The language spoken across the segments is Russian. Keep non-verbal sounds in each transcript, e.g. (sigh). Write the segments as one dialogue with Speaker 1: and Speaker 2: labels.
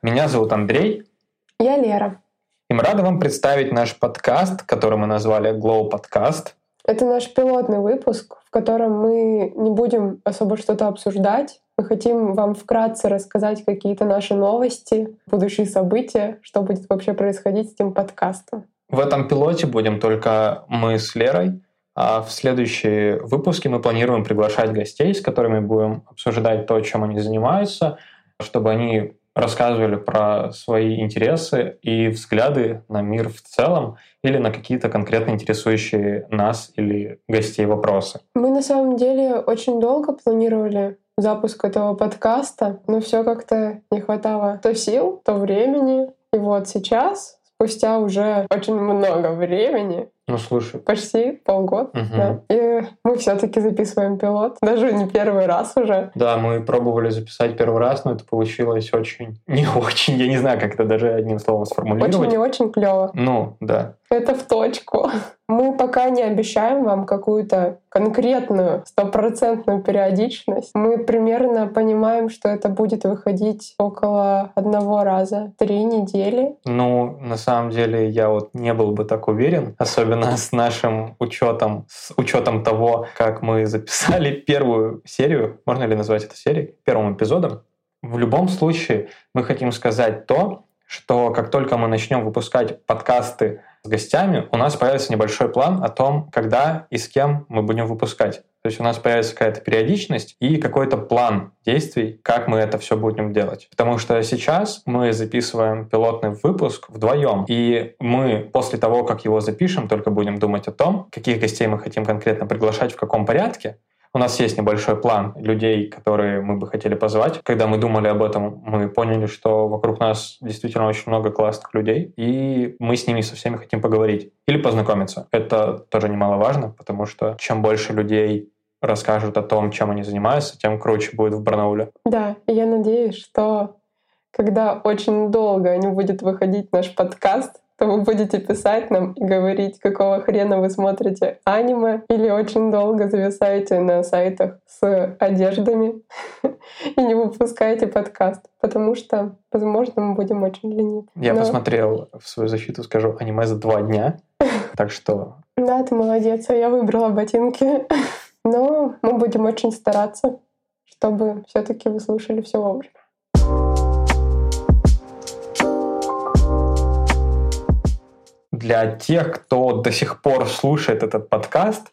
Speaker 1: Меня зовут Андрей.
Speaker 2: Я Лера.
Speaker 1: И мы рады вам представить наш подкаст, который мы назвали Glow Podcast.
Speaker 2: Это наш пилотный выпуск, в котором мы не будем особо что-то обсуждать. Мы хотим вам вкратце рассказать какие-то наши новости, будущие события, что будет вообще происходить с этим подкастом.
Speaker 1: В этом пилоте будем только мы с Лерой, а в следующие выпуски мы планируем приглашать гостей, с которыми будем обсуждать то, чем они занимаются, чтобы они рассказывали про свои интересы и взгляды на мир в целом или на какие-то конкретно интересующие нас или гостей вопросы.
Speaker 2: Мы на самом деле очень долго планировали запуск этого подкаста, но все как-то не хватало то сил, то времени. И вот сейчас, спустя уже очень много времени,
Speaker 1: ну, слушай.
Speaker 2: Почти полгода, угу. да. И мы все-таки записываем пилот. Даже не первый раз уже.
Speaker 1: Да, мы пробовали записать первый раз, но это получилось очень... (laughs) Не очень. Я не знаю, как это даже одним словом сформулировать.
Speaker 2: Очень не очень клево.
Speaker 1: Ну, да.
Speaker 2: Это в точку. Мы пока не обещаем вам какую-то конкретную стопроцентную периодичность. Мы примерно понимаем, что это будет выходить около одного раза три недели.
Speaker 1: Ну, на самом деле, я вот не был бы так уверен, особенно с нашим учетом, с учетом того, как мы записали (laughs) первую серию, можно ли назвать это серией, первым эпизодом. В любом случае, мы хотим сказать то, что как только мы начнем выпускать подкасты с гостями, у нас появится небольшой план о том, когда и с кем мы будем выпускать. То есть у нас появится какая-то периодичность и какой-то план действий, как мы это все будем делать. Потому что сейчас мы записываем пилотный выпуск вдвоем, и мы после того, как его запишем, только будем думать о том, каких гостей мы хотим конкретно приглашать, в каком порядке, у нас есть небольшой план людей, которые мы бы хотели позвать. Когда мы думали об этом, мы поняли, что вокруг нас действительно очень много классных людей, и мы с ними со всеми хотим поговорить или познакомиться. Это тоже немаловажно, потому что чем больше людей расскажут о том, чем они занимаются, тем круче будет в Барнауле.
Speaker 2: Да, и я надеюсь, что когда очень долго не будет выходить наш подкаст, то вы будете писать нам и говорить, какого хрена вы смотрите аниме, или очень долго зависаете на сайтах с одеждами (laughs) и не выпускаете подкаст, потому что, возможно, мы будем очень ленивы.
Speaker 1: Я Но... посмотрел в свою защиту, скажу, аниме за два дня, (laughs) так что...
Speaker 2: Да, ты молодец, а я выбрала ботинки. (laughs) Но мы будем очень стараться, чтобы все-таки вы слушали все вовремя.
Speaker 1: для тех, кто до сих пор слушает этот подкаст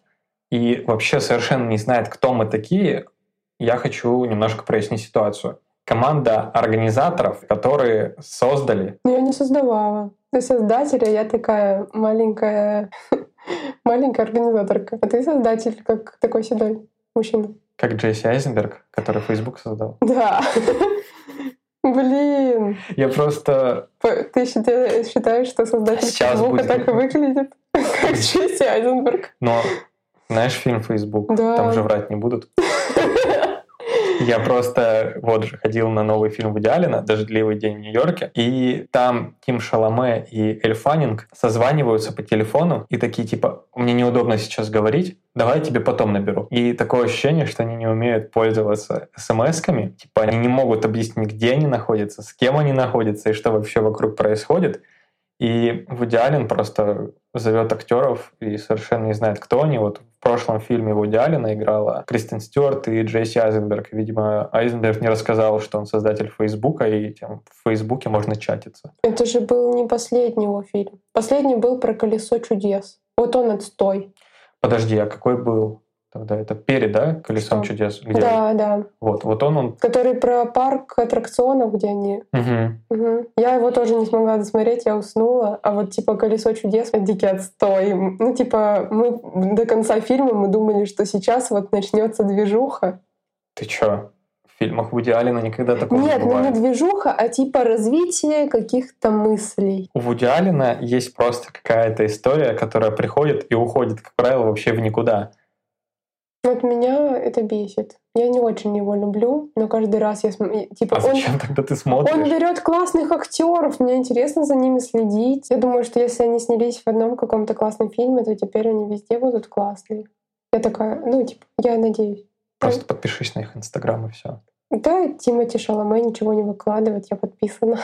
Speaker 1: и вообще совершенно не знает, кто мы такие, я хочу немножко прояснить ситуацию. Команда организаторов, которые создали...
Speaker 2: Ну, я не создавала. Ты создатель, а я такая маленькая, (laughs) маленькая организаторка. А ты создатель, как такой седой мужчина.
Speaker 1: Как Джесси Айзенберг, который Facebook создал. (laughs)
Speaker 2: Да. Блин.
Speaker 1: Я просто...
Speaker 2: Ты считаешь, что создатель Сейчас Фейсбука будет... так и выглядит, (laughs) как Джесси Айзенберг?
Speaker 1: Но знаешь фильм «Фейсбук»? Да. Там же врать не будут. Я просто вот же ходил на новый фильм Вуди Аллена «Дождливый день в Нью-Йорке», и там Ким Шаломе и Эль Фаннинг созваниваются по телефону и такие типа «Мне неудобно сейчас говорить, давай я тебе потом наберу». И такое ощущение, что они не умеют пользоваться смс-ками, типа они не могут объяснить, где они находятся, с кем они находятся и что вообще вокруг происходит. И Вуди Аллен просто зовет актеров и совершенно не знает, кто они. Вот в прошлом фильме Вуди Аллена играла Кристен Стюарт и Джесси Айзенберг. Видимо, Айзенберг не рассказал, что он создатель Фейсбука, и тем в Фейсбуке можно чатиться.
Speaker 2: Это же был не последний его фильм. Последний был про «Колесо чудес». Вот он отстой.
Speaker 1: Подожди, а какой был? Тогда это перед, да, колесом Что? чудес?
Speaker 2: Где да, да.
Speaker 1: Вот, вот он, он.
Speaker 2: Который про парк аттракционов, где они.
Speaker 1: Угу.
Speaker 2: Угу. Я его тоже не смогла досмотреть, я уснула. А вот типа колесо чудес, дикий отстой. Ну типа мы до конца фильма мы думали, что сейчас вот начнется движуха.
Speaker 1: Ты чё? В фильмах Вуди Алина никогда такого
Speaker 2: Нет,
Speaker 1: не бывает.
Speaker 2: ну не движуха, а типа развитие каких-то мыслей.
Speaker 1: У Вуди Алина есть просто какая-то история, которая приходит и уходит, как правило, вообще в никуда.
Speaker 2: Вот меня это бесит. Я не очень его люблю, но каждый раз я. Типа,
Speaker 1: а зачем он, тогда ты смотришь?
Speaker 2: Он берет классных актеров, мне интересно за ними следить. Я думаю, что если они снялись в одном каком-то классном фильме, то теперь они везде будут классные. Я такая, ну, типа, я надеюсь.
Speaker 1: Просто так. подпишись на их инстаграм и все.
Speaker 2: Да, Тимати Шаломе ничего не выкладывает, я подписана.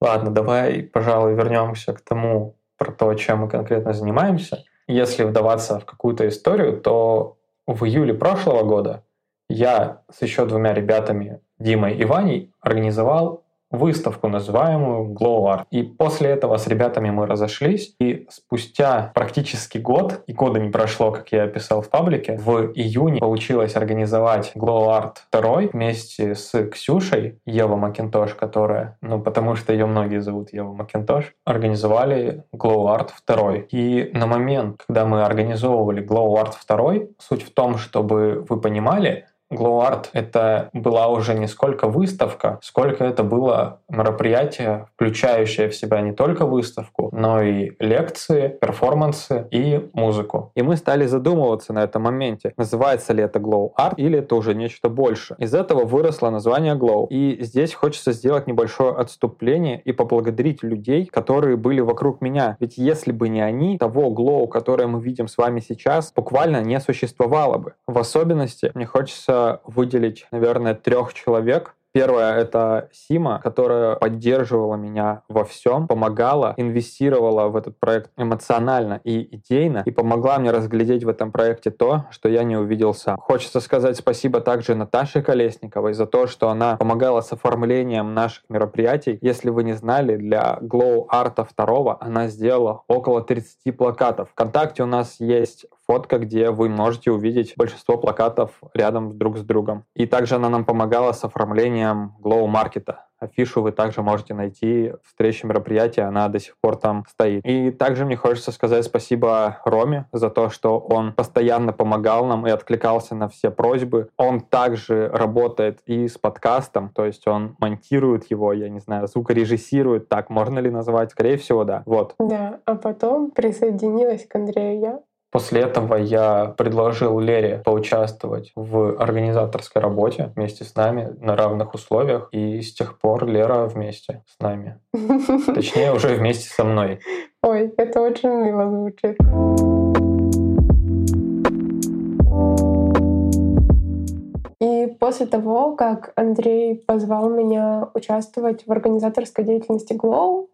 Speaker 1: Ладно, давай, пожалуй, вернемся к тому, про то, чем мы конкретно занимаемся. Если вдаваться в какую-то историю, то в июле прошлого года я с еще двумя ребятами, Димой и Ваней, организовал выставку, называемую Glow Art. И после этого с ребятами мы разошлись, и спустя практически год, и года не прошло, как я описал в паблике, в июне получилось организовать Glow Art 2 вместе с Ксюшей, Ева Макинтош, которая, ну потому что ее многие зовут Ева Макинтош, организовали Glow Art 2. И на момент, когда мы организовывали Glow Art 2, суть в том, чтобы вы понимали, Glow Art — это была уже не сколько выставка, сколько это было мероприятие, включающее в себя не только выставку, но и лекции, перформансы и музыку. И мы стали задумываться на этом моменте, называется ли это Glow Art или это уже нечто больше. Из этого выросло название Glow. И здесь хочется сделать небольшое отступление и поблагодарить людей, которые были вокруг меня. Ведь если бы не они, того Glow, которое мы видим с вами сейчас, буквально не существовало бы. В особенности мне хочется выделить, наверное, трех человек, Первое — это Сима, которая поддерживала меня во всем, помогала, инвестировала в этот проект эмоционально и идейно, и помогла мне разглядеть в этом проекте то, что я не увидел сам. Хочется сказать спасибо также Наташе Колесниковой за то, что она помогала с оформлением наших мероприятий. Если вы не знали, для Glow Art 2 она сделала около 30 плакатов. Вконтакте у нас есть фотка, где вы можете увидеть большинство плакатов рядом друг с другом. И также она нам помогала с оформлением Glow Market. Афишу вы также можете найти в встрече мероприятия, она до сих пор там стоит. И также мне хочется сказать спасибо Роме за то, что он постоянно помогал нам и откликался на все просьбы. Он также работает и с подкастом, то есть он монтирует его, я не знаю, звукорежиссирует, так можно ли назвать? Скорее всего, да. Вот.
Speaker 2: Да, а потом присоединилась к Андрею я.
Speaker 1: После этого я предложил Лере поучаствовать в организаторской работе вместе с нами на равных условиях. И с тех пор Лера вместе с нами. (laughs) Точнее, уже вместе со мной.
Speaker 2: Ой, это очень мило звучит. И после того, как Андрей позвал меня участвовать в организаторской деятельности Glow,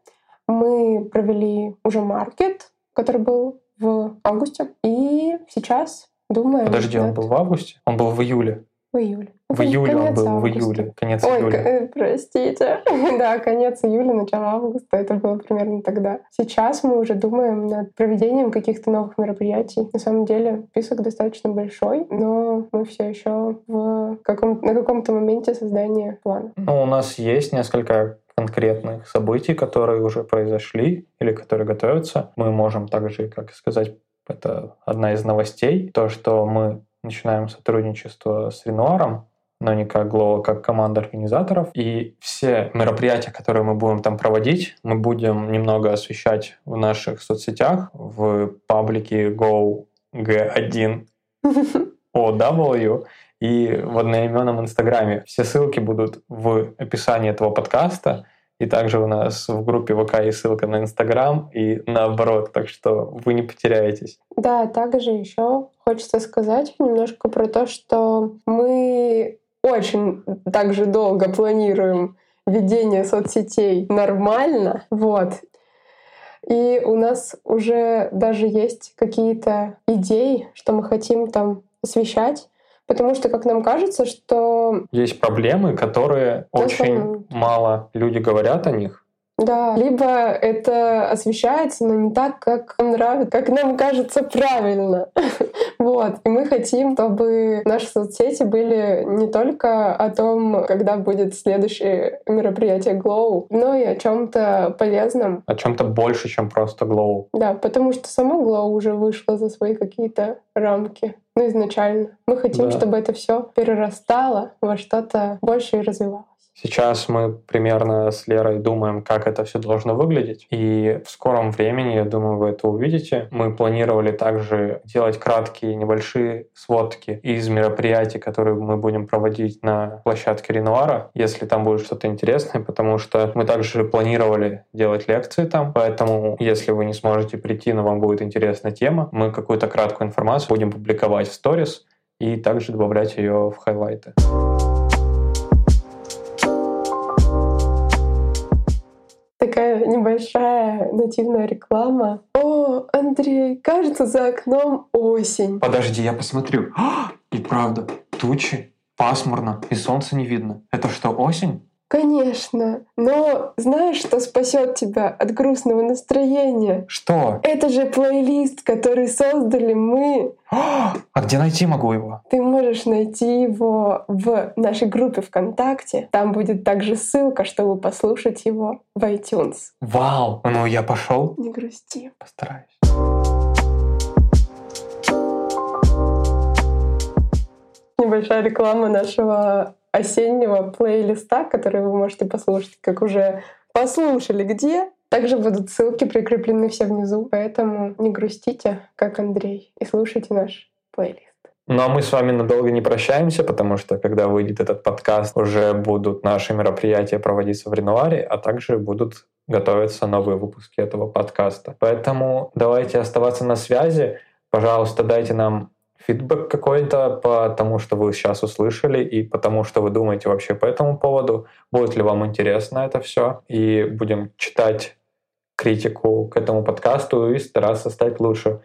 Speaker 2: мы провели уже маркет, который был в августе. И сейчас думаю...
Speaker 1: Подожди, он был в августе? Он был в июле?
Speaker 2: В июле.
Speaker 1: В июле он был, августа. в июле, конец
Speaker 2: Ой,
Speaker 1: июля.
Speaker 2: Ой, простите. (laughs) да, конец июля, начало августа, это было примерно тогда. Сейчас мы уже думаем над проведением каких-то новых мероприятий. На самом деле список достаточно большой, но мы все еще в каком на каком-то моменте создания плана.
Speaker 1: Ну, у нас есть несколько конкретных событий, которые уже произошли или которые готовятся. Мы можем также, как сказать, это одна из новостей, то, что мы начинаем сотрудничество с Ренуаром, но не как Глова, как команда организаторов. И все мероприятия, которые мы будем там проводить, мы будем немного освещать в наших соцсетях, в паблике Go G1 (laughs) OW и в одноименном Инстаграме. Все ссылки будут в описании этого подкаста. И также у нас в группе ВК есть ссылка на Инстаграм и наоборот, так что вы не потеряетесь.
Speaker 2: Да, также еще хочется сказать немножко про то, что мы очень также долго планируем ведение соцсетей нормально, вот. И у нас уже даже есть какие-то идеи, что мы хотим там освещать. Потому что, как нам кажется, что...
Speaker 1: Есть проблемы, которые То, очень мало люди говорят о них.
Speaker 2: Да, либо это освещается, но не так, как нам нравится, как нам кажется правильно. (laughs) вот. И мы хотим, чтобы наши соцсети были не только о том, когда будет следующее мероприятие Glow, но и о чем-то полезном.
Speaker 1: О чем-то больше, чем просто Glow.
Speaker 2: Да, потому что само Glow уже вышло за свои какие-то рамки. Ну, изначально. Мы хотим, да. чтобы это все перерастало во что-то больше и развивалось.
Speaker 1: Сейчас мы примерно с Лерой думаем, как это все должно выглядеть. И в скором времени, я думаю, вы это увидите. Мы планировали также делать краткие небольшие сводки из мероприятий, которые мы будем проводить на площадке Ренуара, если там будет что-то интересное, потому что мы также планировали делать лекции там. Поэтому, если вы не сможете прийти, но вам будет интересна тема, мы какую-то краткую информацию будем публиковать в сторис и также добавлять ее в хайлайты.
Speaker 2: Небольшая нативная реклама. О, Андрей, кажется, за окном осень.
Speaker 1: Подожди, я посмотрю. (gasps) И правда, тучи, пасмурно, и солнца не видно. Это что, осень?
Speaker 2: Конечно, но знаешь, что спасет тебя от грустного настроения?
Speaker 1: Что?
Speaker 2: Это же плейлист, который создали мы. (gasps)
Speaker 1: А где найти могу его?
Speaker 2: Ты можешь найти его в нашей группе ВКонтакте. Там будет также ссылка, чтобы послушать его в iTunes.
Speaker 1: Вау! Ну я пошел.
Speaker 2: Не грусти.
Speaker 1: Постараюсь.
Speaker 2: Небольшая реклама нашего осеннего плейлиста, который вы можете послушать, как уже послушали где. Также будут ссылки прикреплены все внизу, поэтому не грустите, как Андрей, и слушайте наш плейлист.
Speaker 1: Ну а мы с вами надолго не прощаемся, потому что когда выйдет этот подкаст, уже будут наши мероприятия проводиться в Ренуаре, а также будут готовиться новые выпуски этого подкаста. Поэтому давайте оставаться на связи. Пожалуйста, дайте нам фидбэк какой-то по тому, что вы сейчас услышали, и потому что вы думаете вообще по этому поводу, будет ли вам интересно это все, и будем читать критику к этому подкасту и стараться стать лучше.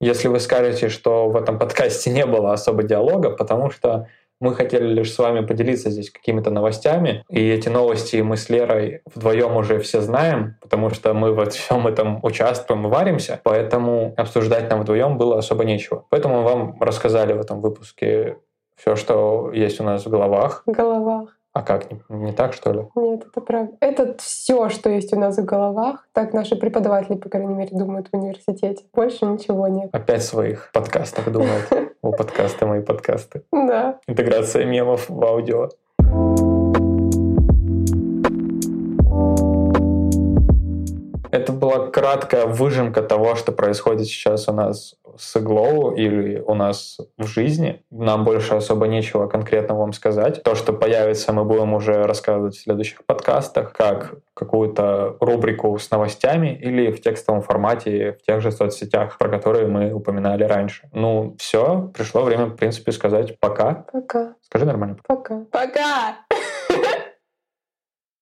Speaker 1: Если вы скажете, что в этом подкасте не было особо диалога, потому что мы хотели лишь с вами поделиться здесь какими-то новостями, и эти новости мы с Лерой вдвоем уже все знаем, потому что мы во всем этом участвуем и варимся, поэтому обсуждать нам вдвоем было особо нечего. Поэтому мы вам рассказали в этом выпуске все, что есть у нас в головах.
Speaker 2: В головах.
Speaker 1: А как, не, не так, что ли?
Speaker 2: Нет, это правда. Это все, что есть у нас в головах. Так наши преподаватели, по крайней мере, думают в университете. Больше ничего нет.
Speaker 1: Опять своих подкастах думают. (laughs) О, подкасты, мои подкасты.
Speaker 2: Да.
Speaker 1: Интеграция мемов в аудио. Это была краткая выжимка того, что происходит сейчас у нас с Glow или у нас в жизни. Нам больше особо нечего конкретно вам сказать. То, что появится, мы будем уже рассказывать в следующих подкастах, как какую-то рубрику с новостями или в текстовом формате в тех же соцсетях, про которые мы упоминали раньше. Ну, все, пришло время, в принципе, сказать пока.
Speaker 2: Пока.
Speaker 1: Скажи нормально.
Speaker 2: Пока. Пока! (laughs)